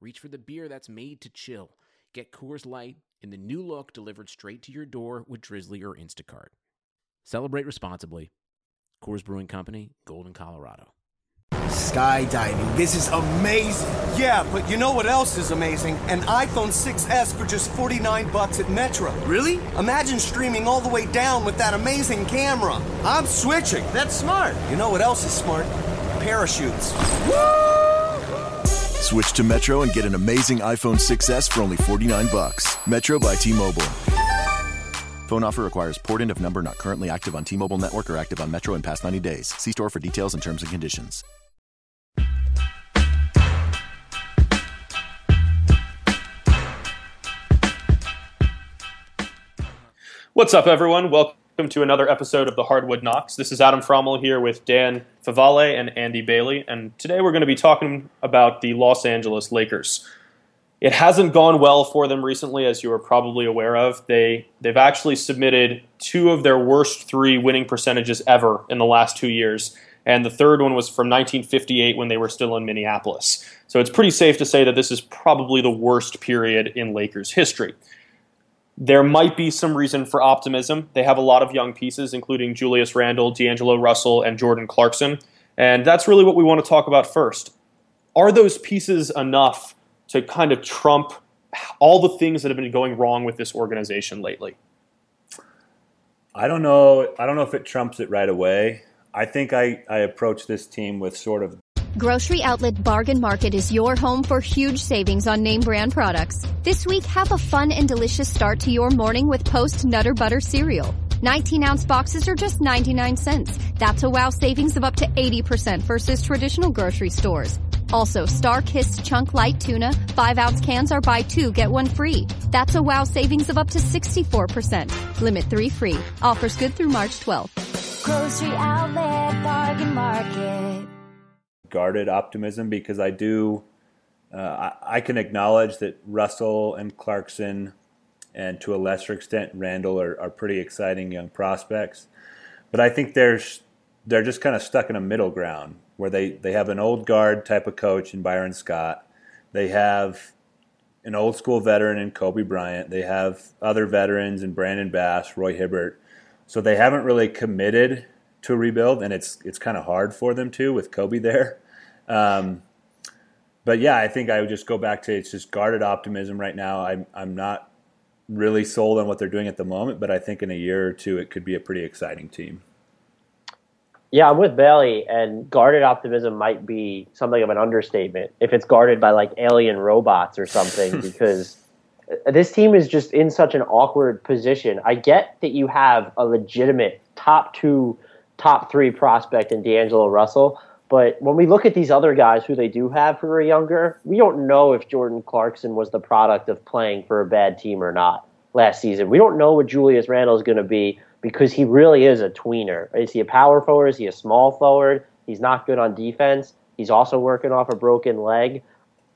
reach for the beer that's made to chill. Get Coors Light in the new look delivered straight to your door with Drizly or Instacart. Celebrate responsibly. Coors Brewing Company, Golden, Colorado. Skydiving. This is amazing. Yeah, but you know what else is amazing? An iPhone 6S for just 49 bucks at Metro. Really? Imagine streaming all the way down with that amazing camera. I'm switching. That's smart. You know what else is smart? Parachutes. Switch to Metro and get an amazing iPhone 6S for only 49 bucks. Metro by T-Mobile. Phone offer requires port in of number not currently active on T-Mobile network or active on Metro in past 90 days. See store for details and terms and conditions. What's up, everyone? Welcome to another episode of the Hardwood Knocks. This is Adam Fromal here with Dan Favale and Andy Bailey, and today we're going to be talking about the Los Angeles Lakers. It hasn't gone well for them recently, as you are probably aware of. They they've actually submitted two of their worst three winning percentages ever in the last two years, and the third one was from 1958 when they were still in Minneapolis. So it's pretty safe to say that this is probably the worst period in Lakers history. There might be some reason for optimism. They have a lot of young pieces, including Julius Randle, D'Angelo Russell, and Jordan Clarkson. And that's really what we want to talk about first. Are those pieces enough to kind of trump all the things that have been going wrong with this organization lately? I don't know. I don't know if it trumps it right away. I think I, I approach this team with sort of Grocery Outlet Bargain Market is your home for huge savings on name brand products. This week, have a fun and delicious start to your morning with Post Nutter Butter Cereal. 19 ounce boxes are just 99 cents. That's a wow savings of up to 80% versus traditional grocery stores. Also, StarKist Chunk Light Tuna, 5 ounce cans are buy two, get one free. That's a wow savings of up to 64%. Limit 3 free. Offers good through March 12th. Grocery Outlet Bargain Market guarded optimism because I do. Uh, I, I, can acknowledge that Russell and Clarkson, and to a lesser extent Randle, are, are pretty exciting young prospects. But I think there's they're just kind of stuck in a middle ground where they, they have an old guard type of coach in Byron Scott. They have an old school veteran in Kobe Bryant. They have other veterans in Brandon Bass, Roy Hibbert. So they haven't really committed to rebuild, and it's it's kind of hard for them to with Kobe there. Um, but yeah, I think I would just go back to it's just guarded optimism right now. I'm I'm not really sold on what they're doing at the moment, but I think in a year or two it could be a pretty exciting team. Yeah, I'm with Bailey, and guarded optimism might be something of an understatement if it's guarded by like alien robots or something, because this team is just in such an awkward position. I get that you have a legitimate top two top three prospect in D'Angelo Russell. But when we look at these other guys who they do have who are younger, we don't know if Jordan Clarkson was the product of playing for a bad team or not last season. We don't know what Julius Randle is going to be because he really is a tweener. Is he a power forward? Is he a small forward? He's not good on defense. He's also working off a broken leg.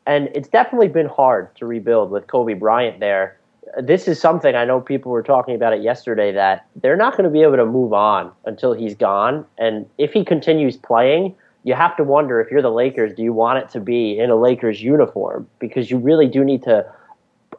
And it's definitely been hard to rebuild with Kobe Bryant there this is something I know people were talking about it yesterday that they're not going to be able to move on until he's gone. And if he continues playing, you have to wonder if you're the Lakers, do you want it to be in a Lakers uniform? Because you really do need to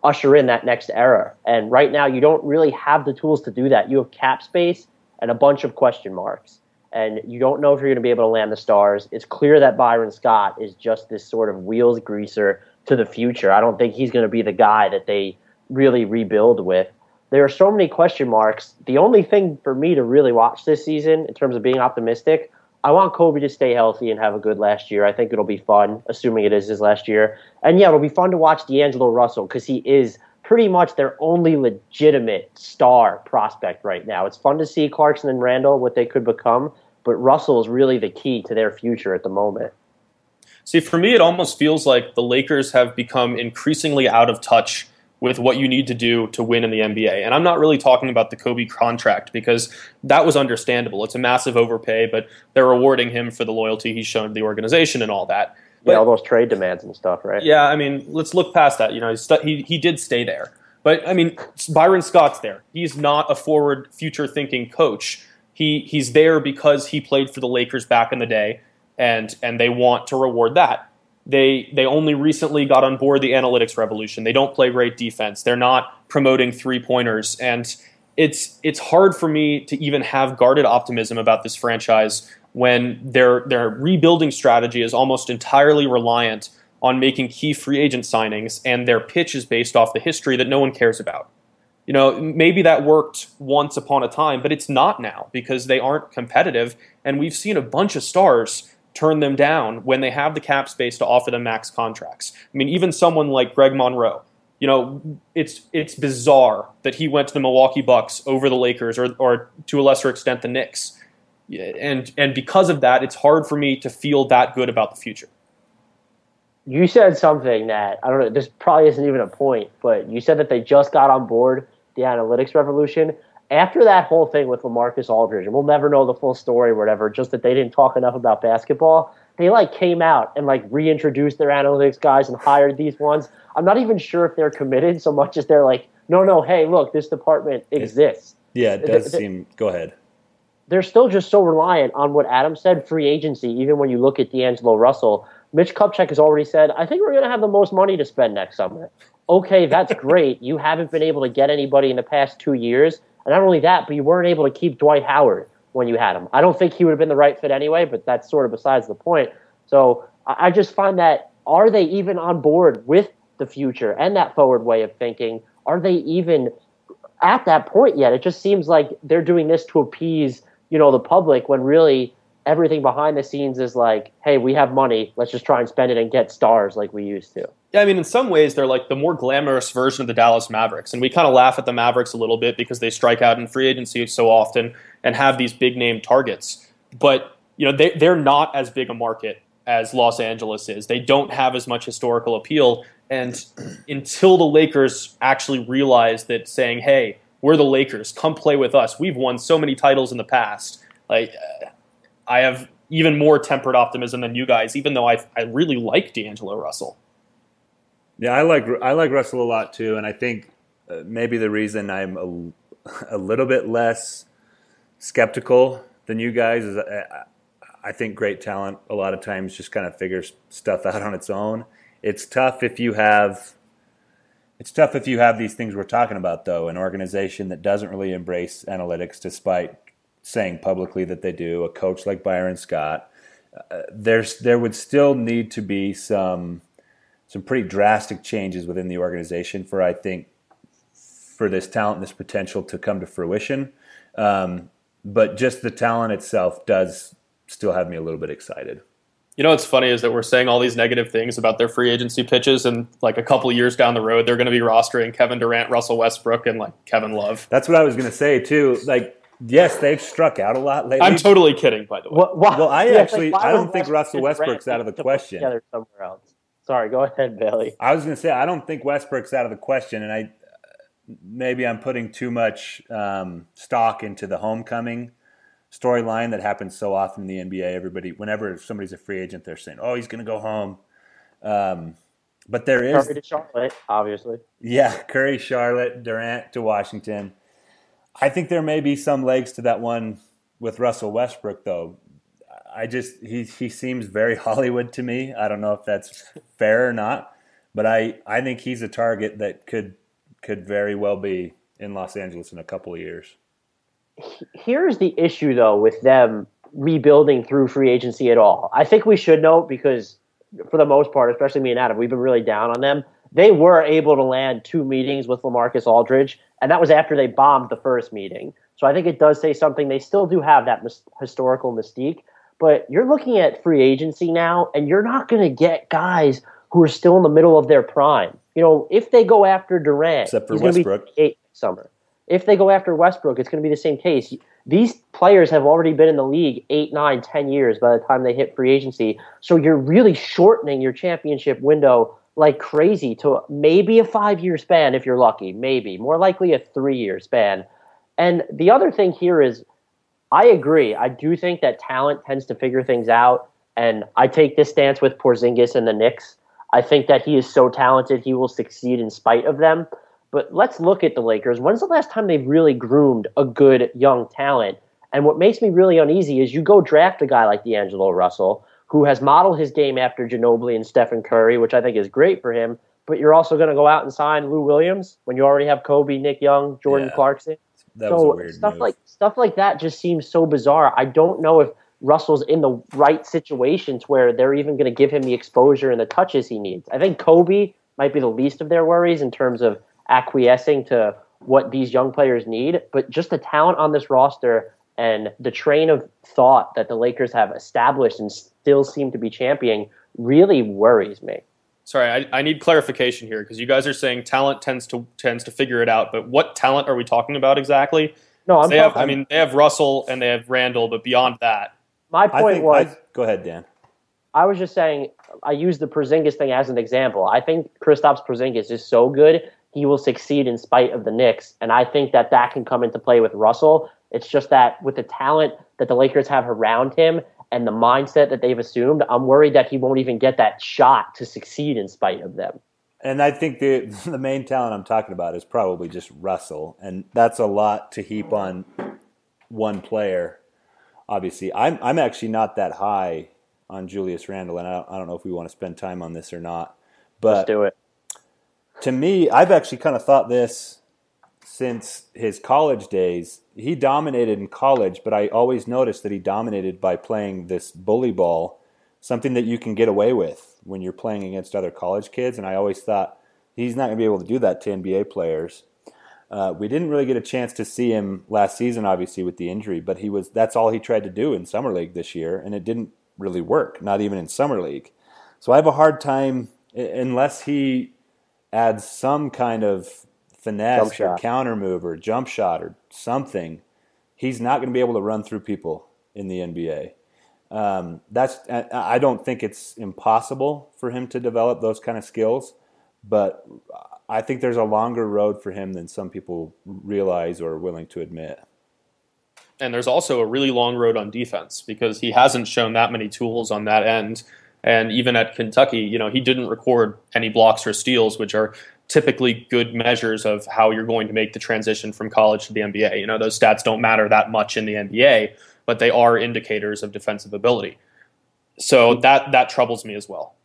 usher in that next era. And right now, you don't really have the tools to do that. You have cap space and a bunch of question marks. And you don't know if you're going to be able to land the stars. It's clear that Byron Scott is just this sort of wheels greaser to the future. I don't think he's going to be the guy that they really rebuild with. There are so many question marks. The only thing for me to really watch this season, in terms of being optimistic, I want Kobe to stay healthy and have a good last year. I think it'll be fun, assuming it is his last year. And yeah, it'll be fun to watch D'Angelo Russell because he is pretty much their only legitimate star prospect right now. It's fun to see Clarkson and Randle, what they could become, but Russell is really the key to their future at the moment. See, for me, it almost feels like the Lakers have become increasingly out of touch with what you need to do to win in the NBA. And I'm not really talking about the Kobe contract because that was understandable. It's a massive overpay, but they're rewarding him for the loyalty he's shown to the organization and all that. But, yeah, all those trade demands and stuff, right? Yeah, I mean, let's look past that. You know, he, he did stay there. But I mean, Byron Scott's there. He's not a forward, future thinking coach. He he's there because he played for the Lakers back in the day, and and they want to reward that. They they only recently got on board the analytics revolution. They don't play great defense. They're not promoting three pointers, and it's it's hard for me to even have guarded optimism about this franchise when their their rebuilding strategy is almost entirely reliant on making key free agent signings, and their pitch is based off the history that no one cares about. You know, maybe that worked once upon a time, but it's not now because they aren't competitive, and we've seen a bunch of stars turn them down when they have the cap space to offer them max contracts. I mean, even someone like Greg Monroe. You know, it's it's bizarre that he went to the Milwaukee Bucks over the Lakers, or or to a lesser extent the Knicks, and and because of that, it's hard for me to feel that good about the future you said something that I don't know. This probably isn't even a point, but you said that they just got on board the analytics revolution after that whole thing with Lamarcus Aldridge, and we'll never know the full story or whatever. Just that they didn't talk enough about basketball. They like came out and like reintroduced their analytics guys and hired these ones. I'm not even sure if they're committed so much as they're like, no, no, hey, look, this department exists. Yeah, it does they, seem. Go ahead. They're still just so reliant on what Adam said, free agency. Even when you look at D'Angelo Russell, Mitch Kupchak has already said, I think we're going to have the most money to spend next summer. Okay, that's great. You haven't been able to get anybody in the past two years. And not only that, but you weren't able to keep Dwight Howard when you had him. I don't think he would have been the right fit anyway, but that's sort of besides the point. So I just find that are they even on board with the future and that forward way of thinking? Are they even at that point yet? It just seems like they're doing this to appease, you know, the public when really everything behind the scenes is like, hey, we have money, let's just try and spend it and get stars like we used to. Yeah, I mean, in some ways, they're like the more glamorous version of the Dallas Mavericks. And we kind of laugh at the Mavericks a little bit because they strike out in free agency so often and have these big name targets. But, you know, they, they're not as big a market as Los Angeles is. They don't have as much historical appeal. And until the Lakers actually realize that saying, hey, we're the Lakers, come play with us, we've won so many titles in the past. Like, uh, I have even more tempered optimism than you guys, even though I I really like D'Angelo Russell. Yeah, I like I like Russell a lot too, and I think uh, maybe the reason I'm a, a little bit less skeptical than you guys is I, uh, I think great talent a lot of times just kind of figures stuff out on its own. It's tough if you have it's tough if you have these things we're talking about though, an organization that doesn't really embrace analytics despite saying publicly that they do, a coach like Byron Scott, uh, there's there would still need to be some some pretty drastic changes within the organization for I think for this talent and this potential to come to fruition. Um, but just the talent itself does still have me a little bit excited. You know what's funny is that we're saying all these negative things about their free agency pitches, and like a couple years down the road, they're going to be rostering Kevin Durant, Russell Westbrook, and like Kevin Love. That's what I was going to say too. Like Yes, they've struck out a lot lately. I'm totally kidding, by the way. Well, well I yeah, actually like, I don't think Russell Westbrook's out of the question. somewhere else. Sorry, go ahead, Bailey. I was going to say I don't think Westbrook's out of the question, and I maybe I'm putting too much um, stock into the homecoming storyline that happens so often in the NBA. Everybody, whenever somebody's a free agent, they're saying, "Oh, he's going to go home." Um, but there is Curry to Charlotte, obviously. Yeah, Curry, Charlotte, Durant to Washington. I think there may be some legs to that one with Russell Westbrook, though. I just he he seems very Hollywood to me. I don't know if that's fair or not, but I I think he's a target that could could very well be in Los Angeles in a couple of years. Here's the issue though with them rebuilding through free agency at all. I think we should note because for the most part, especially me and Adam, we've been really down on them. They were able to land two meetings with Lamarcus Aldridge and that was after they bombed the first meeting. So I think it does say something. They still do have that mis- historical mystique, but you're looking at free agency now, and you're not going to get guys who are still in the middle of their prime. You know, if they go after Durant, except for Westbrook, eight summer. If they go after Westbrook, it's going to be the same case. these players have already been in the league eight, nine, ten years by the time they hit free agency. So you're really shortening your championship window like crazy to maybe a five year span if you're lucky, maybe more likely a three year span. And the other thing here is, I agree. I do think that talent tends to figure things out, and I take this stance with Porzingis and the Knicks. I think that he is so talented, he will succeed in spite of them. But let's look at the Lakers. When's the last time they've really groomed a good young talent? And what makes me really uneasy is you go draft a guy like D'Angelo Russell, who has modeled his game after Ginobili and Stephen Curry, which I think is great for him. But you're also going to go out and sign Lou Williams when you already have Kobe, Nick Young, Jordan Yeah. Clarkson. That so was a weird stuff move. like stuff like that just seems so bizarre. I don't know if Russell's in the right situations where they're even going to give him the exposure and the touches he needs. I think Kobe might be the least of their worries in terms of acquiescing to what these young players need, but just the talent on this roster and the train of thought that the Lakers have established and still seem to be championing really worries me. Sorry, I, I need clarification here because you guys are saying talent tends to tends to figure it out, but what talent are we talking about exactly? No, I'm they have, I mean, they have Russell and they have Randle, but beyond that, my I point think. was I, go ahead, Dan. I was just saying, I used the Porzingis thing as an example. I think Kristaps Porzingis is so good, he will succeed in spite of the Knicks. And I think that that can come into play with Russell. It's just that with the talent that the Lakers have around him and the mindset that they've assumed, I'm worried that he won't even get that shot to succeed in spite of them. And I think the the main talent I'm talking about is probably just Russell, and that's a lot to heap on one player. Obviously, I'm I'm actually not that high on Julius Randle, and I don't, I don't know if we want to spend time on this or not. Let's But do it. to me, I've actually kind of thought this since his college days. He dominated in college, but I always noticed that he dominated by playing this bully ball, something that you can get away with when you're playing against other college kids. And I always thought he's not going to be able to do that to NBA players. Uh, we didn't really get a chance to see him last season, obviously with the injury, but he was that's all he tried to do in summer league this year, and it didn't really work, not even in summer league. So I have a hard time unless he adds some kind of finesse or counter move or jump shot or something. He's not going to be able to run through people in the NBA. Um, that's I I don't think it's impossible for him to develop those kind of skills, but I think there's a longer road for him than some people realize or are willing to admit. and there's also a really long road on defense because he hasn't shown that many tools on that end. And even at Kentucky, you know, he didn't record any blocks or steals, which are typically good measures of how you're going to make the transition from college to the NBA. You know, those stats don't matter that much in the NBA, but they are indicators of defensive ability. So that that troubles me as well.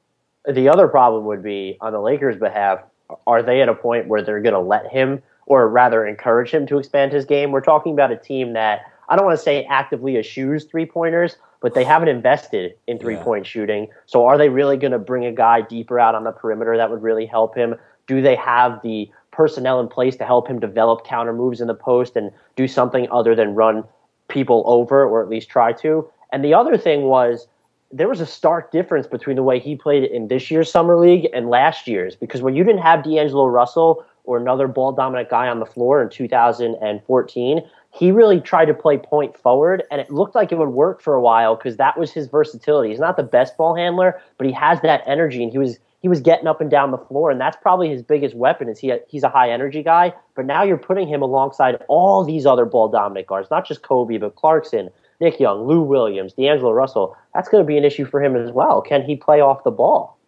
the other problem would be on the Lakers' behalf. Are they at a point where they're going to let him, or rather encourage him to expand his game? We're talking about a team that I don't want to say actively eschews three pointers, but they haven't invested in three point shooting. So are they really going to bring a guy deeper out on the perimeter that would really help him? Do they have the personnel in place to help him develop counter moves in the post and do something other than run people over, or at least try to? And the other thing was there was a stark difference between the way he played in this year's summer league and last year's because when you didn't have D'Angelo Russell or another ball dominant guy on the floor in 2014, he really tried to play point forward and it looked like it would work for a while because that was his versatility. He's not the best ball handler, but he has that energy and he was he was getting up and down the floor and that's probably his biggest weapon is he he's a high energy guy, but now you're putting him alongside all these other ball dominant guards, not just Kobe, but Clarkson, Nick Young, Lou Williams, D'Angelo Russell, that's going to be an issue for him as well. Can he play off the ball?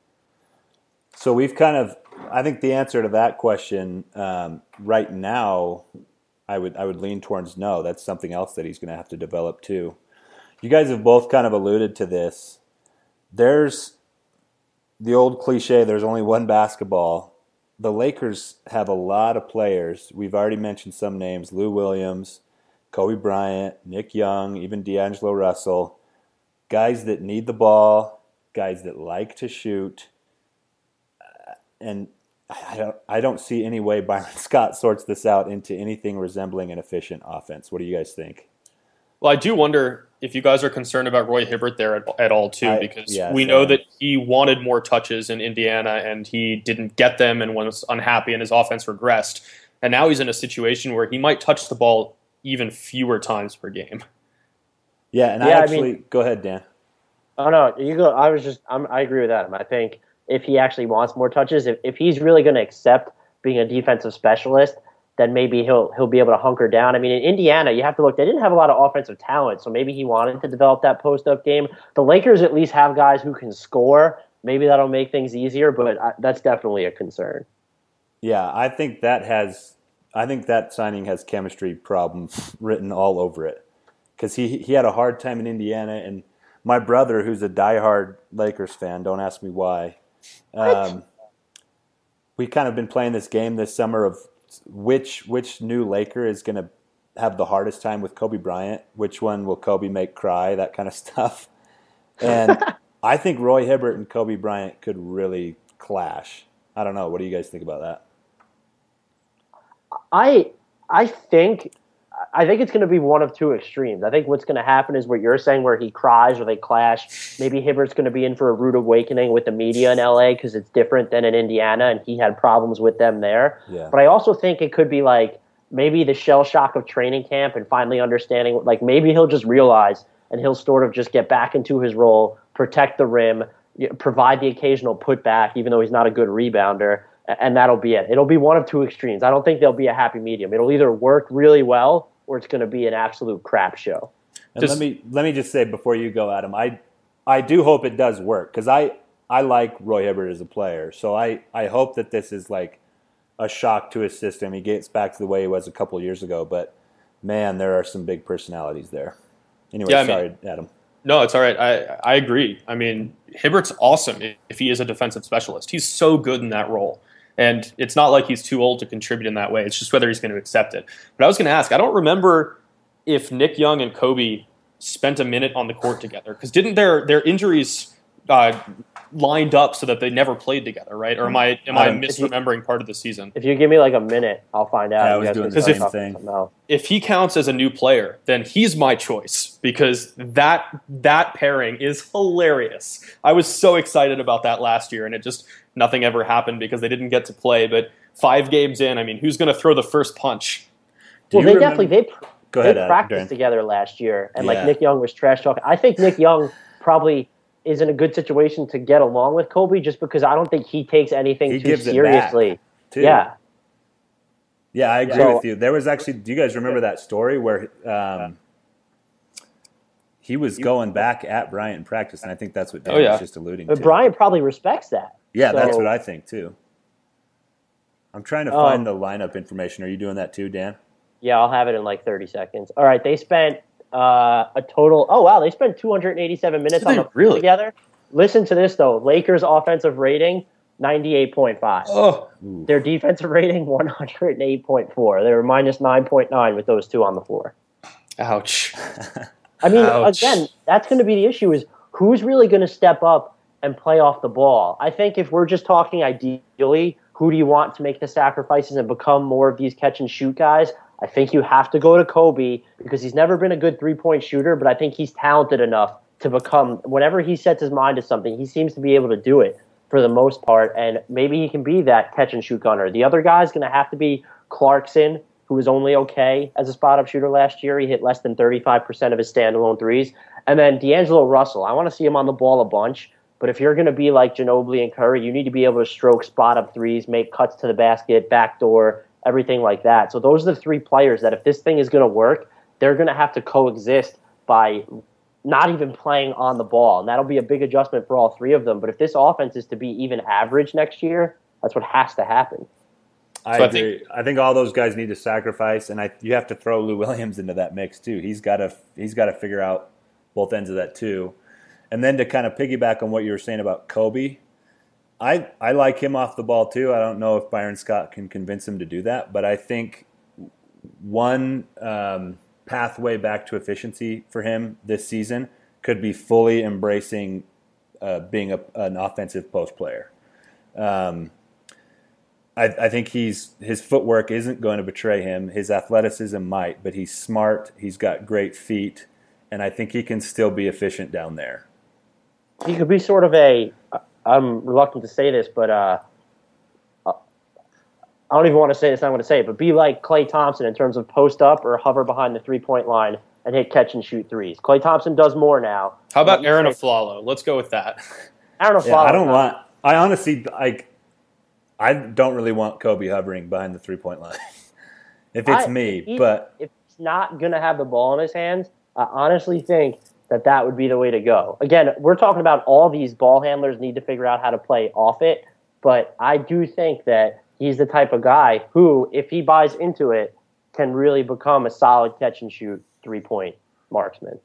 So we've kind of, I think the answer to that question um, right now, I would I would lean towards no. That's something else that he's going to have to develop too. You guys have both kind of alluded to this. There's the old cliche. There's only one basketball. The Lakers have a lot of players. We've already mentioned some names: Lou Williams, Kobe Bryant, Nick Young, even D'Angelo Russell. Guys that need the ball, guys that like to shoot uh, and I don't, I don't see any way Byron Scott sorts this out into anything resembling an efficient offense. What do you guys think? Well, I do wonder if you guys are concerned about Roy Hibbert there at, at all too, I- because yes, we I know am. that he wanted more touches in Indiana and he didn't get them and was unhappy and his offense regressed. And now he's in a situation where he might touch the ball even fewer times per game. Yeah, and Yeah, I I actually mean- go ahead, Dan. Oh no, you go. I was just. I'm, I agree with Adam. I think if he actually wants more touches, if, if he's really going to accept being a defensive specialist, then maybe he'll he'll be able to hunker down. I mean, in Indiana, you have to look. They didn't have a lot of offensive talent, so maybe he wanted to develop that post up game. The Lakers at least have guys who can score. Maybe that'll make things easier, but I, that's definitely a concern. Yeah, I think that has. I think that signing has chemistry problems written all over it because he he had a hard time in Indiana, and my brother, who's a diehard Lakers fan, don't ask me why. Um, we kind of been playing this game this summer of which which new Laker is going to have the hardest time with Kobe Bryant. Which one will Kobe make cry? That kind of stuff. And I think Roy Hibbert and Kobe Bryant could really clash. I don't know. What do you guys think about that? I I think I think it's going to be one of two extremes. I think what's going to happen is what you're saying, where he cries or they clash. Maybe Hibbert's going to be in for a rude awakening with the media in LA because it's different than in Indiana, and he had problems with them there. Yeah. But I also think it could be like maybe the shell shock of training camp and finally understanding. Like maybe he'll just realize and he'll sort of just get back into his role, protect the rim, provide the occasional putback, even though he's not a good rebounder and that'll be it. It'll be one of two extremes. I don't think there'll be a happy medium. It'll either work really well or it's going to be an absolute crap show. And Just- let me let me just say before you go, Adam, I I do hope it does work because I I like Roy Hibbert as a player, so I I hope that this is like a shock to his system. He gets back to the way he was a couple years ago, but man, there are some big personalities there. Anyway, Yeah, I mean- sorry, Adam. No, it's all right. I I agree. I mean, Hibbert's awesome if he is a defensive specialist. He's so good in that role. And it's not like he's too old to contribute in that way. It's just whether he's going to accept it. But I was going to ask, I don't remember if Nick Young and Kobe spent a minute on the court together because didn't their their injuries uh, lined up so that they never played together, right? Or am I am I Um, misremembering part of the season? If you give me like a minute, I'll find out. Yeah, I was doing the same talking thing. if he counts as a new player, then he's my choice because that that pairing is hilarious. I was so excited about that last year, and it just nothing ever happened because they didn't get to play. But five games in, I mean, who's going to throw the first punch? Do Well, they remember- definitely they pr- Go they ahead, Adam. practiced Darren. together last year, and Yeah. like Nick Young was trash talking. I think Nick Young probably is in a good situation to get along with Kobe, just because I don't think he takes anything He too gives it back, seriously. too. Yeah, Yeah, I agree So- with you. There was actually, do you guys remember that story where um, he was going back at Bryant in practice, and I think that's what Dan Oh, yeah. was just alluding but to. Brian probably respects that. Yeah, that's what I think too. I'm trying to Um, find the lineup information. Are you doing that too, Dan? Yeah, I'll have it in like 30 seconds. All right, they spent uh, a total. Oh wow, they spent 287 minutes on the floor really? together. Listen to this though: Lakers offensive rating 98.5. Oh, Their defensive rating 108.4. They were minus 9.9 with those two on the floor. ouch! I mean, Ouch. again, that's going to be the issue: is who's really going to step up and play off the ball. I think if we're just talking ideally, who do you want to make the sacrifices and become more of these catch and shoot guys? I think you have to go to Kobe because he's never been a good three point shooter, but I think he's talented enough to become, whenever he sets his mind to something, he seems to be able to do it for the most part. And maybe he can be that catch and shoot gunner. The other guy's going to have to be Clarkson, who was only okay as a spot up shooter last year. He hit less than 35% of his standalone threes. And then D'Angelo Russell, I want to see him on the ball a bunch. But if you're going to be like Ginobili and Curry, you need to be able to stroke spot up threes, make cuts to the basket, backdoor, everything like that. So those are the three players that if this thing is going to work, they're going to have to coexist by not even playing on the ball. And that'll be a big adjustment for all three of them. But if this offense is to be even average next year, that's what has to happen. I So I agree. I think, all those guys need to sacrifice, and I you have to throw Lou Williams into that mix too. He's got to he's got to figure out both ends of that too. And then to kind of piggyback on what you were saying about Kobe, I I like him off the ball too. I don't know if Byron Scott can convince him to do that, but I think one um, pathway back to efficiency for him this season could be fully embracing uh, being a, an offensive post player. Um, I, I think he's his footwork isn't going to betray him. His athleticism might, but he's smart. He's got great feet, and I think he can still be efficient down there. He could be sort of a. I'm reluctant to say this, but uh, a, I don't even want to say this. I'm going to say it, but be like Klay Thompson in terms of post up or hover behind the three point line and hit catch and shoot threes. Klay Thompson does more now. How about Arron say- Afflalo? Let's go with that. Arron Yeah, I don't want. I honestly like. I don't really want Kobe hovering behind the three point line. if it's I- me, he- but if he's not going to have the ball in his hands, I honestly think that that would be the way to go. Again, we're talking about all these ball handlers need to figure out how to play off it, but I do think that he's the type of guy who, if he buys into it, can really become a solid catch and shoot three point marksman.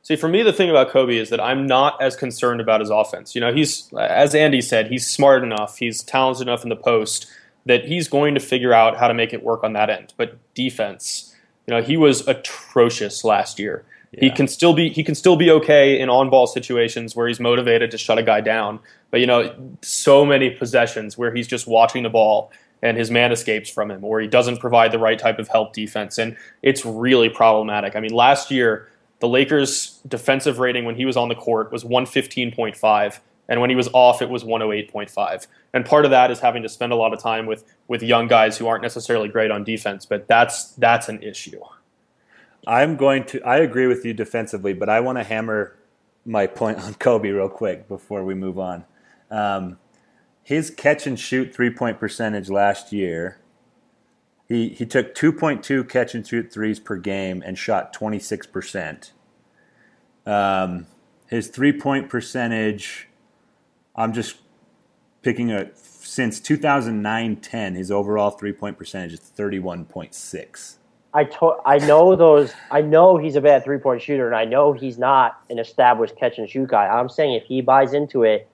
See, for me, the thing about Kobe is that I'm not as concerned about his offense. You know, he's, as Andy said, he's smart enough, he's talented enough in the post that he's going to figure out how to make it work on that end. But defense, you know, he was atrocious last year. He can still be he can still be okay in on ball situations where he's motivated to shut a guy down. But you know, so many possessions where he's just watching the ball and his man escapes from him, or he doesn't provide the right type of help defense, and it's really problematic. I mean, last year the Lakers' defensive rating when he was on the court was 115.5, and when he was off, it was 108.5. And part of that is having to spend a lot of time with with young guys who aren't necessarily great on defense, but that's that's an issue. I'm going to. I agree with you defensively, but I want to hammer my point on Kobe real quick before we move on. Um, his catch and shoot three point percentage last year, he he took 2.2 catch and shoot threes per game and shot 26 percent. Um, his three point percentage, I'm just picking a since 2009-10, his overall three point percentage is 31.6. I to- I know those. I know he's a bad three point shooter, and I know he's not an established catch and shoot guy. I'm saying if he buys into it,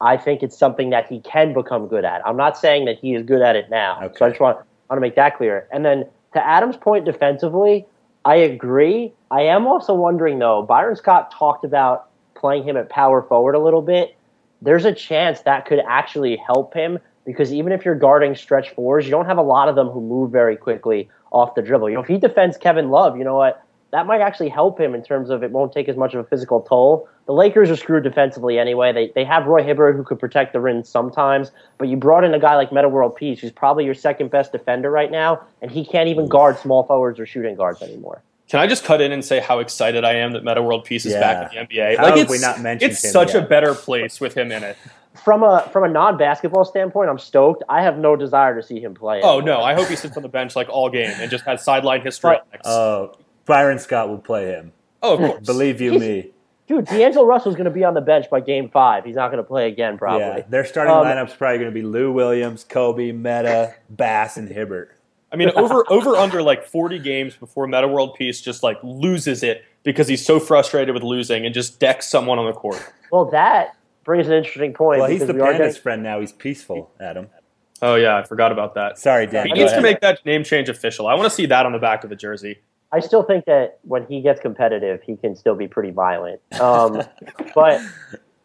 I think it's something that he can become good at. I'm not saying that he is good at it now. Okay. So I just want want to make that clear. And then to Adam's point defensively, I agree. I am also wondering though. Byron Scott talked about playing him at power forward a little bit. There's a chance that could actually help him because even if you're guarding stretch fours, you don't have a lot of them who move very quickly off the dribble. You know, if he defends Kevin Love, you know what? That might actually help him in terms of it won't take as much of a physical toll. The Lakers are screwed defensively anyway. They they have Roy Hibbert who could protect the rim sometimes, but you brought in a guy like Metta World Peace, who's probably your second best defender right now, and he can't even guard small forwards or shooting guards anymore. Can I just cut in and say how excited I am that Metta World Peace is Yeah. back in the NBA? How like have it's, we not mentioned it's him such a better place with him in it. From a from a non basketball standpoint, I'm stoked. I have no desire to see him play. Oh anymore. no, I hope he sits on the bench like all game and just has sideline history. But- Oh, Byron Scott will play him. oh, of course. Believe you me. Dude, D'Angelo Russell's going to be on the bench by game five. He's not going to play again, probably. Yeah, their starting Um, lineup's probably going to be Lou Williams, Kobe, Metta, Bass, and Hibbert. I mean, over over under like 40 games before Metta World Peace just like loses it because he's so frustrated with losing and just decks someone on the court. Well, that brings an interesting point. Well, he's the we are pandas getting- friend now. He's peaceful, Adam. Oh yeah, I forgot about that. Sorry, Dan. He needs to make that name change official. I want to see that on the back of the jersey. I still think that when he gets competitive, he can still be pretty violent. Um, but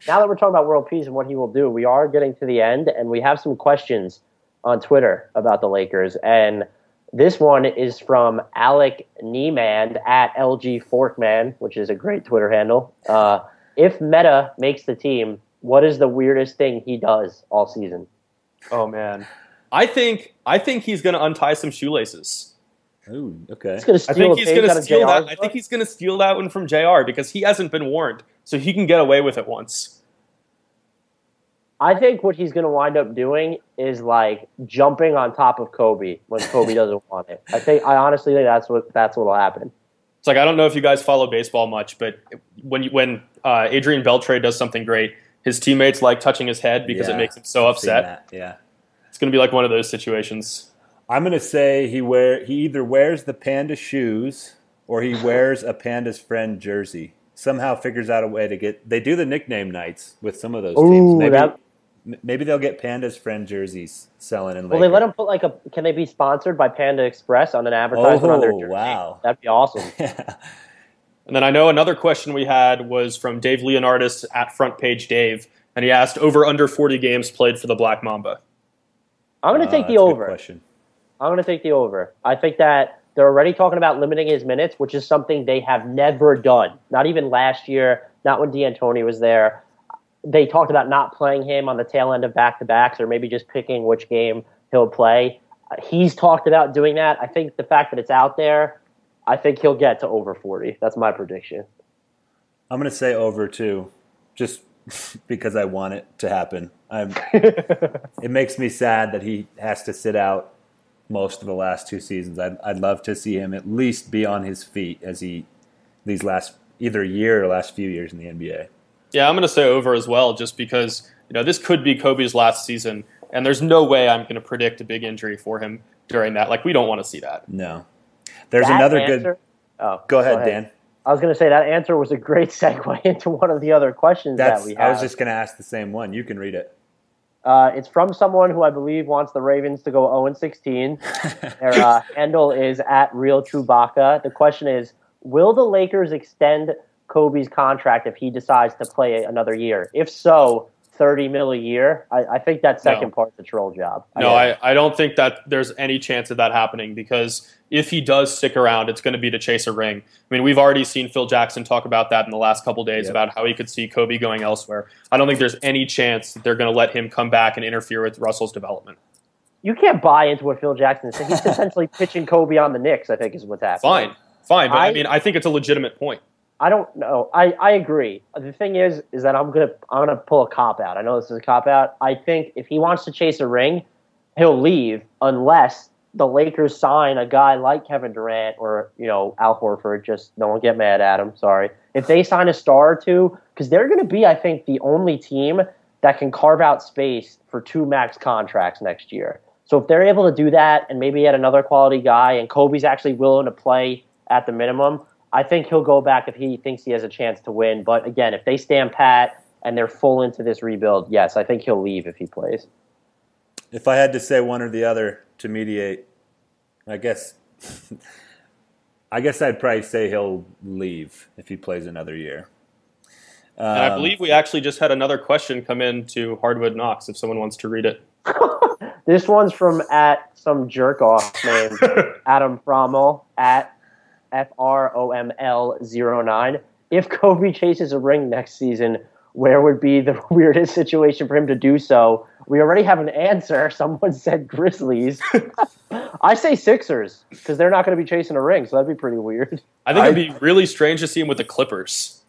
now that we're talking about world peace and what he will do, we are getting to the end, and we have some questions on Twitter about the Lakers. And this one is from Alec Nieman at LG Forkman, which is a great Twitter handle. Uh, if Metta makes the team, what is the weirdest thing he does all season? Oh man, I think I think he's going to untie some shoelaces. Ooh, okay. He's going to I think he's going to steal JR's that. I think he's going to steal that one from Jr. because he hasn't been warned, so he can get away with it once. I think what he's going to wind up doing is like jumping on top of Kobe when Kobe doesn't want it. I think I honestly think that's what that's what will happen. It's like I don't know if you guys follow baseball much, but when you, when uh, Adrian Beltre does something great, his teammates like touching his head because it makes him so I've upset. Yeah. It's going to be like one of those situations. I'm going to say he wear he either wears the panda shoes or he wears a panda's friend jersey. Somehow figures out a way to get. They do the nickname nights with some of those teams. Maybe, that- m- maybe they'll get panda's friend jerseys selling in. Well, they let them put like a. Can they be sponsored by Panda Express on an advertisement on their Oh, jersey? wow. That'd be awesome. And then I know another question we had was from Dave Leonardis at Front Page Dave, and he asked over under 40 games played for the Black Mamba. I'm going to Uh, take the that's a good over. question. I'm going to take the over. I think that they're already talking about limiting his minutes, which is something they have never done. Not even last year, not when D'Antoni was there. They talked about not playing him on the tail end of back to backs or maybe just picking which game he'll play. he's talked about doing that. I think the fact that it's out there, I think he'll get to over 40. That's my prediction. I'm going to say over too, just because I want it to happen. I'm, it makes me sad that he has to sit out most of the last two seasons. I'd, I'd love to see him at least be on his feet as he these last either year or last few years in the NBA. Yeah, I'm going to say over as well, just because you know this could be Kobe's last season, and there's no way I'm going to predict a big injury for him during that. Like we don't want to see that. No. There's That another answer- good. Oh, Go ahead, Dan. I was going to say that answer was a great segue into one of the other questions That's. that we have. I was just going to ask the same one. You can read it. Uh, it's from someone who I believe wants the Ravens to go 0 16. Their uh, handle is at Real Chewbacca. The question is Will the Lakers extend Kobe's contract if he decides to play another year? If so, 30 mil a year? I, I think that second No. part's a troll job. No, I, I don't think that there's any chance of that happening because if he does stick around, it's going to be to chase a ring. I mean, we've already seen Phil Jackson talk about that in the last couple days Yep. about how he could see Kobe going elsewhere. I don't think there's any chance that they're going to let him come back and interfere with Russell's development. You can't buy into what Phil Jackson said. He's essentially pitching Kobe on the Knicks, I think, is what's happening. Fine, fine, but I, I- mean, I think it's a legitimate point. I don't know. I, I agree. The thing is, is that I'm gonna I'm gonna pull a cop out. I know this is a cop out. I think if he wants to chase a ring, he'll leave unless the Lakers sign a guy like Kevin Durant or you know Al Horford. Just don't get mad at him. Sorry. If they sign a star or two, because they're gonna be, I think, the only team that can carve out space for two max contracts next year. So if they're able to do that and maybe add another quality guy, and Kobe's actually willing to play at the minimum, I think he'll go back if he thinks he has a chance to win. But again, if they stand pat and they're full into this rebuild, yes, I think he'll leave if he plays. If I had to say one or the other to mediate, I guess. I guess I'd probably say he'll leave if he plays another year. And I Um, believe we actually just had another question come in to Hardwood Knocks if someone wants to read it. This one's from at some jerk off named Adam Fromal at F R O M L 09. If Kobe chases a ring next season, where would be the weirdest situation for him to do so? We already have an answer. Someone said Grizzlies. I say Sixers because they're not going to be chasing a ring, so that'd be pretty weird. I think it'd be really strange to see him with the Clippers.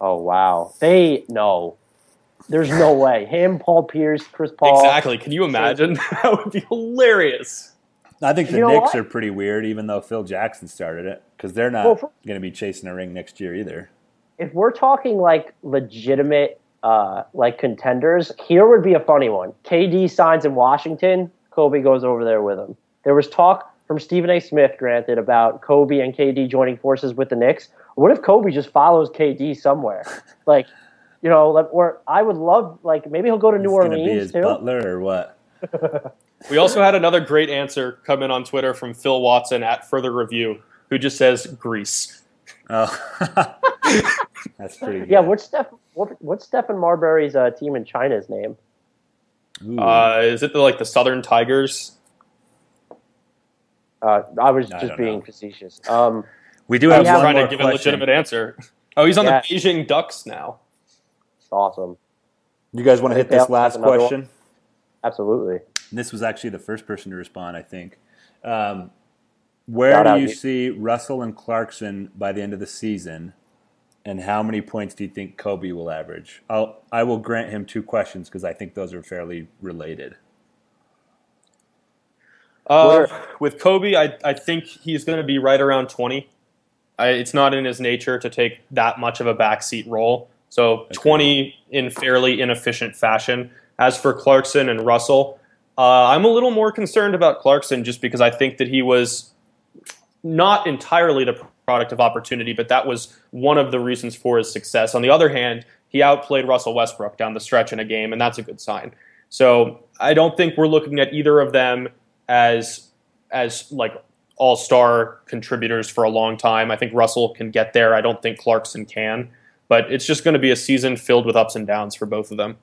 Oh wow, they no, there's no way. Him, Paul Pierce, Chris Paul. Exactly. Can you imagine? that would be hilarious. I think the You Knicks are pretty weird, even though Phil Jackson started it, because they're not Well, going to be chasing a ring next year either. if we're talking like legitimate uh, like contenders, here would be a funny one. KD signs in Washington, Kobe goes over there with him. There was talk from Stephen A. Smith, granted, about Kobe and KD joining forces with the Knicks. What if Kobe just follows KD somewhere? like, you know, like, or I would love like maybe he'll go to New He's to be Orleans his too. butler or what? We also had another great answer come in on Twitter from Phil Watson at Further Review, who just says Greece. Oh, that's pretty. Good. Yeah, what's Steph? What, what's Stephon Marbury's uh, team in China's name? Uh, is it the, like the Southern Tigers? Uh, I was I just don't being know. facetious. Um, we do I have was I was one trying more to give a legitimate answer. Oh, he's on Yeah. the Beijing Ducks now. it's awesome. You guys want to hit this last have one. question? Absolutely. And This was actually the first person to respond, I think. Um, where Shout do out, you you- see Russell and Clarkson by the end of the season, and how many points do you think Kobe will average? I'll I will grant him two questions because I think those are fairly related. Uh, with Kobe, I, I think he's going to be right around 20. I, it's not in his nature to take that much of a backseat role. So 20 in fairly inefficient fashion. As for Clarkson and Russell, uh, I'm a little more concerned about Clarkson just because I think that he was not entirely the product of opportunity, but that was one of the reasons for his success. On the other hand, he outplayed Russell Westbrook down the stretch in a game, and that's a good sign. So I don't think we're looking at either of them as as like all star contributors for a long time. I think Russell can get there. I don't think Clarkson can, but it's just going to be a season filled with ups and downs for both of them.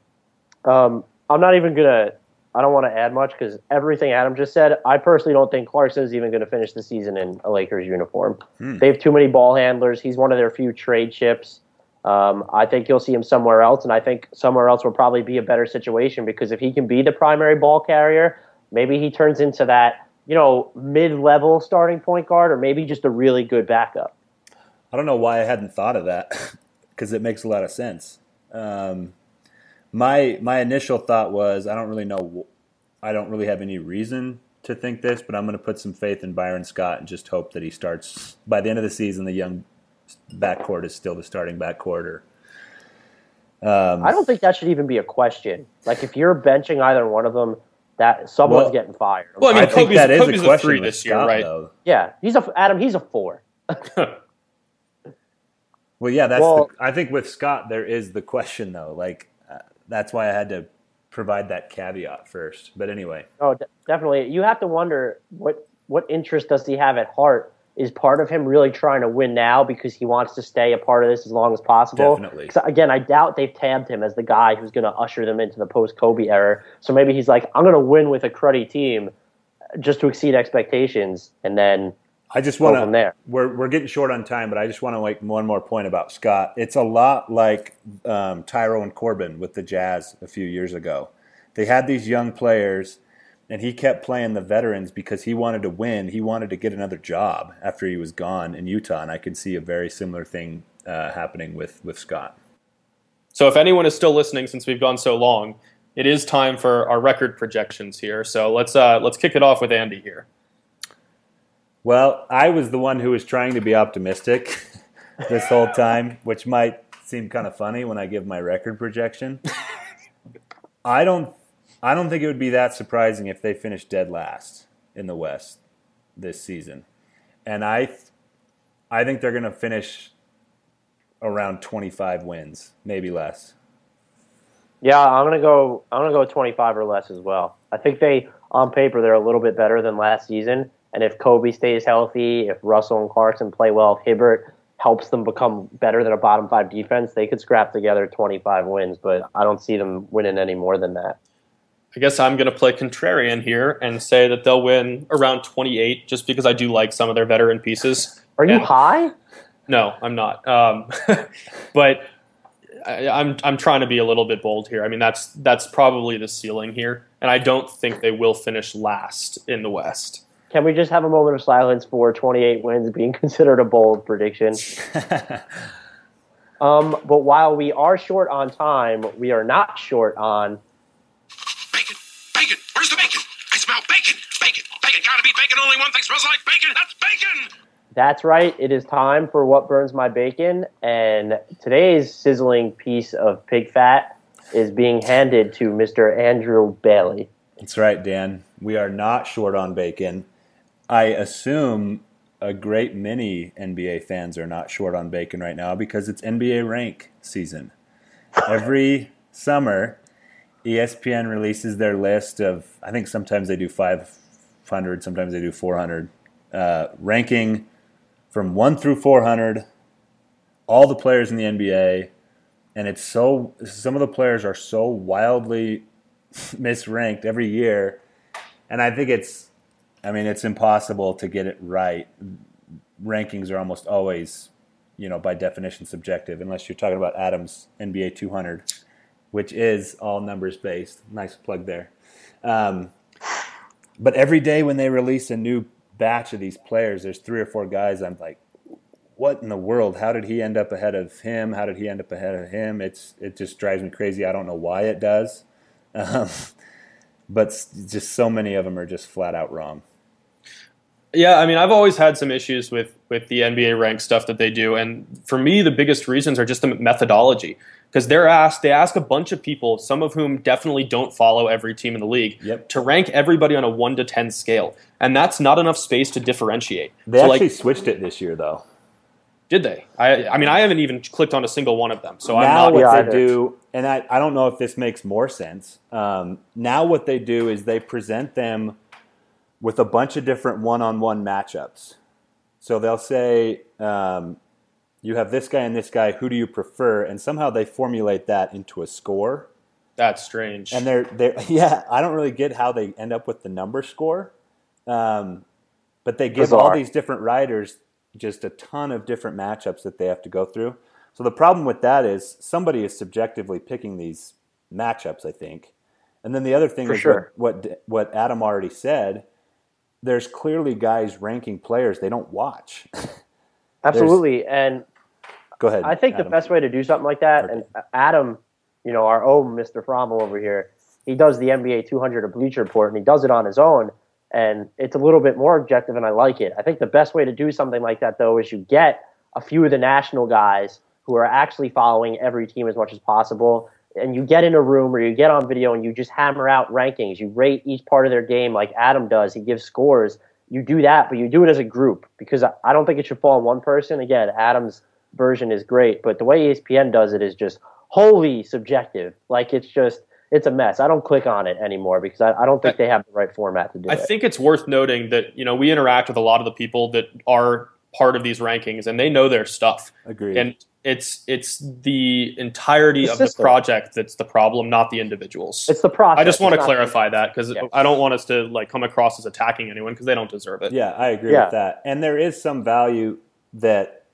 Um, I'm not even gonna. I don't want to add much because everything Adam just said. I personally don't think Clarkson is even going to finish the season in a Lakers uniform. They have too many ball handlers. He's one of their few trade chips. Um, I think you'll see him somewhere else, and I think somewhere else will probably be a better situation because if he can be the primary ball carrier, maybe he turns into that, you know, mid-level starting point guard, or maybe just a really good backup. I don't know why I hadn't thought of that because it makes a lot of sense. Um, my my initial thought was I don't really know I don't really have any reason to think this, but I'm going to put some faith in Byron Scott and just hope that he starts by the end of the season. The young backcourt is still the starting backcourt. Or um, I don't think that should even be a question. Like if you're benching either one of them, that someone's well, getting fired. Well, I mean, I think Kobe's, that is Kobe's a question three this year, Scott, right? Though. Yeah, he's a Adam. He's a four. Well, yeah, that's. Well- the, I think with Scott there is the question though. Like that's why I had to provide that caveat first. But anyway, Oh, de- definitely. You have to wonder what what interest does he have at heart? Is part of him really trying to win now because he wants to stay a part of this as long as possible? Definitely. again, I doubt they've tabbed him as the guy who's going to usher them into the post Kobe era. So maybe he's like, I'm going to win with a cruddy team just to exceed expectations, and then I just Go want from to. there. We're we're getting short on time, but I just want to make one more point about Scott. It's a lot like um, Tyrone Corbin with the Jazz a few years ago. They had these young players, and he kept playing the veterans because he wanted to win. He wanted to get another job after he was gone in Utah, and I could see a very similar thing uh, happening with with Scott. So if anyone is still listening, since we've gone so long, it is time for our record projections here. So let's uh, let's kick it off with Andy here. Well, I was the one who was trying to be optimistic this whole time, which might seem kind of funny when I give my record projection. I don't I don't think it would be that surprising if they finished dead last in the West this season. And I I think they're going to finish around 25 wins, maybe less. Yeah, I'm gonna go. I'm gonna go 25 or less as well. I think they, on paper, they're a little bit better than last season. And if Kobe stays healthy, if Russell and Clarkson play well, if Hibbert helps them become better than a bottom five defense, they could scrap together 25 wins. But I don't see them winning any more than that. I guess I'm going to play contrarian here and say that they'll win around 28, just because I do like some of their veteran pieces. Are you And- high? No, I'm not. Um, but I, I'm I'm trying to be a little bit bold here. I mean, that's that's probably the ceiling here, and I don't think they will finish last in the West. Can we just have a moment of silence for 28 wins being considered a bold prediction? um, but while we are short on time, we are not short on Bacon, bacon. Where's the bacon? I smell bacon, bacon, bacon. Gotta be bacon. Only one thing smells like bacon. That's bacon. That's right. It is time for What Burns My Bacon. And today's sizzling piece of pig fat is being handed to Mr. Andrew Bailey. That's right, Dan. We are not short on bacon. I assume a great many NBA fans are not short on bacon right now because it's NBA rank season. Every summer, ESPN releases their list of, I think sometimes they do 500, sometimes they do 400, uh, ranking from 1 through 400 all the players in the NBA. And it's so, some of the players are so wildly misranked every year. And I think it's, I mean, it's impossible to get it right. Rankings are almost always, you know, by definition subjective, unless you're talking about Adams NBA 200, which is all numbers based. Nice plug there. Um, but every day when they release a new batch of these players, there's three or four guys I'm like, what in the world? How did he end up ahead of him? How did he end up ahead of him? It's it just drives me crazy. I don't know why it does. Um, but just so many of them are just flat out wrong. Yeah, I mean, I've always had some issues with with the NBA rank stuff that they do, and for me, the biggest reasons are just the methodology. Because they're asked, they ask a bunch of people, some of whom definitely don't follow every team in the league, Yep. to rank everybody on a one to ten scale, and that's not enough space to differentiate. They so, actually like, switched it this year, though. did they? I, I mean, I haven't even clicked on a single one of them, so I'm now not. what they do, and I, I don't know if this makes more sense. Um, now what they do is they present them with a bunch of different one-on-one matchups. So they'll say, um, "You have this guy and this guy. Who do you prefer?" And somehow they formulate that into a score. That's strange. And they're they are yeah, I don't really get how they end up with the number score, um, but they give all these different riders just a ton of different matchups that they have to go through. So the problem with that is somebody is subjectively picking these matchups, I think, And then the other thing For is sure. what, what what Adam already said. There's clearly guys ranking players they don't watch. Absolutely. And Go ahead. I think the best way to do something like that, and Adam, you know, our own Mr. Fromal over here, he does the NBA 200 a Bleacher Report, and he does it on his own, and it's a little bit more objective, and I like it. I think the best way to do something like that, though, is you get a few of the national guys who are actually following every team as much as possible, and you get in a room or you get on video and you just hammer out rankings. You rate each part of their game like Adam does. He gives scores. You do that, but you do it as a group because I don't think it should fall on one person. Again, Adam's version is great, but the way ESPN does it is just wholly subjective. Like it's just it's a mess. I don't click on it anymore because I, I don't think they have the right format to do I it. I think it's worth noting that you know we interact with a lot of the people that are part of these rankings, and they know their stuff. Agreed. And it's it's the entirety The of the project that's the problem, not the individuals. It's the process. I just want to clarify that because I don't want us to like come across as attacking anyone because they don't deserve it. Yeah, I agree Yeah. with that. And there is some value that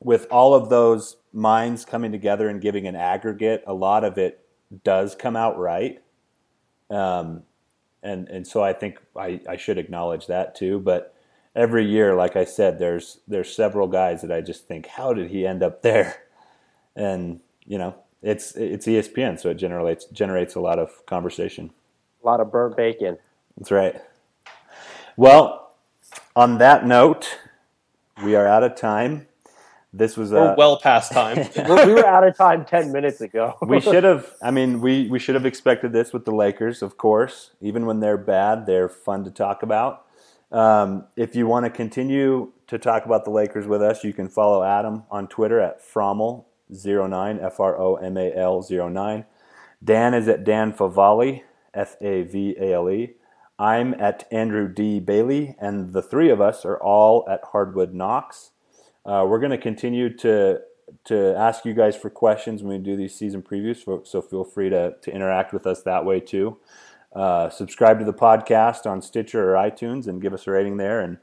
with all of those minds coming together and giving an aggregate, a lot of it does come out right. Um, and and so I think I, I should acknowledge that too. But every year, like I said, there's there's several guys that I just think, how did he end up there? And you know, it's it's ESPN, so it generates generates a lot of conversation. a lot of burnt bacon. That's right. Well, on that note, we are out of time. This was We're a well past time. we we were out of time ten minutes ago. we should have. I mean, we we should have expected this with the Lakers, of course. Even when they're bad, they're fun to talk about. Um, if you want to continue to talk about the Lakers with us, you can follow Adam on Twitter at Fromal09, F R O M A L 09. Dan is at Dan Favale, F A V A L E. I'm at Andrew D. Bailey, and the three of us are all at Hardwood Knocks. Uh, we're going to continue to to ask you guys for questions when we do these season previews, so, so feel free to, to interact with us that way too. Uh, subscribe to the podcast on Stitcher or iTunes and give us a rating there. And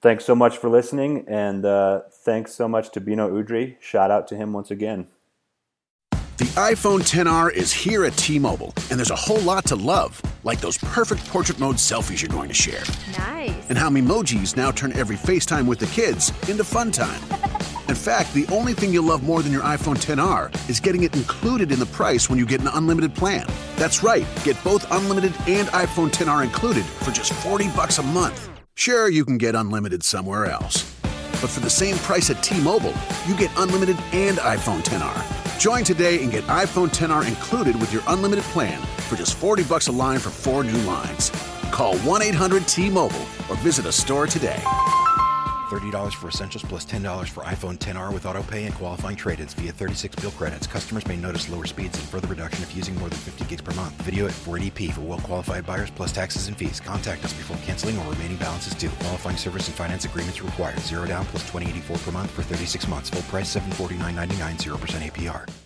thanks so much for listening. And uh, thanks so much to Bino Udry. Shout out to him once again. The iPhone 10R is here at T Mobile, and there's a whole lot to love, like those perfect portrait mode selfies you're going to share, Nice. and how Memojis now turn every FaceTime with the kids into fun time. In fact, the only thing you'll love more than your iPhone 10R is getting it included in the price when you get an unlimited plan. That's right, get both unlimited and iPhone 10R included for just 40 bucks a month. Sure, you can get unlimited somewhere else. But for the same price at T-Mobile, you get unlimited and iPhone 10R. Join today and get iPhone 10R included with your unlimited plan for just 40 bucks a line for four new lines. Call 1-800-T-Mobile or visit a store today. $30 for essentials plus $10 for iPhone 10R with autopay and qualifying trade-ins via 36 bill credits. Customers may notice lower speeds and further reduction if using more than 50 gigs per month. Video at 480p for well-qualified buyers plus taxes and fees. Contact us before canceling or remaining balances due. Qualifying service and finance agreements required. Zero down plus 2084 per month for 36 months. Full price 749.99, 0% APR.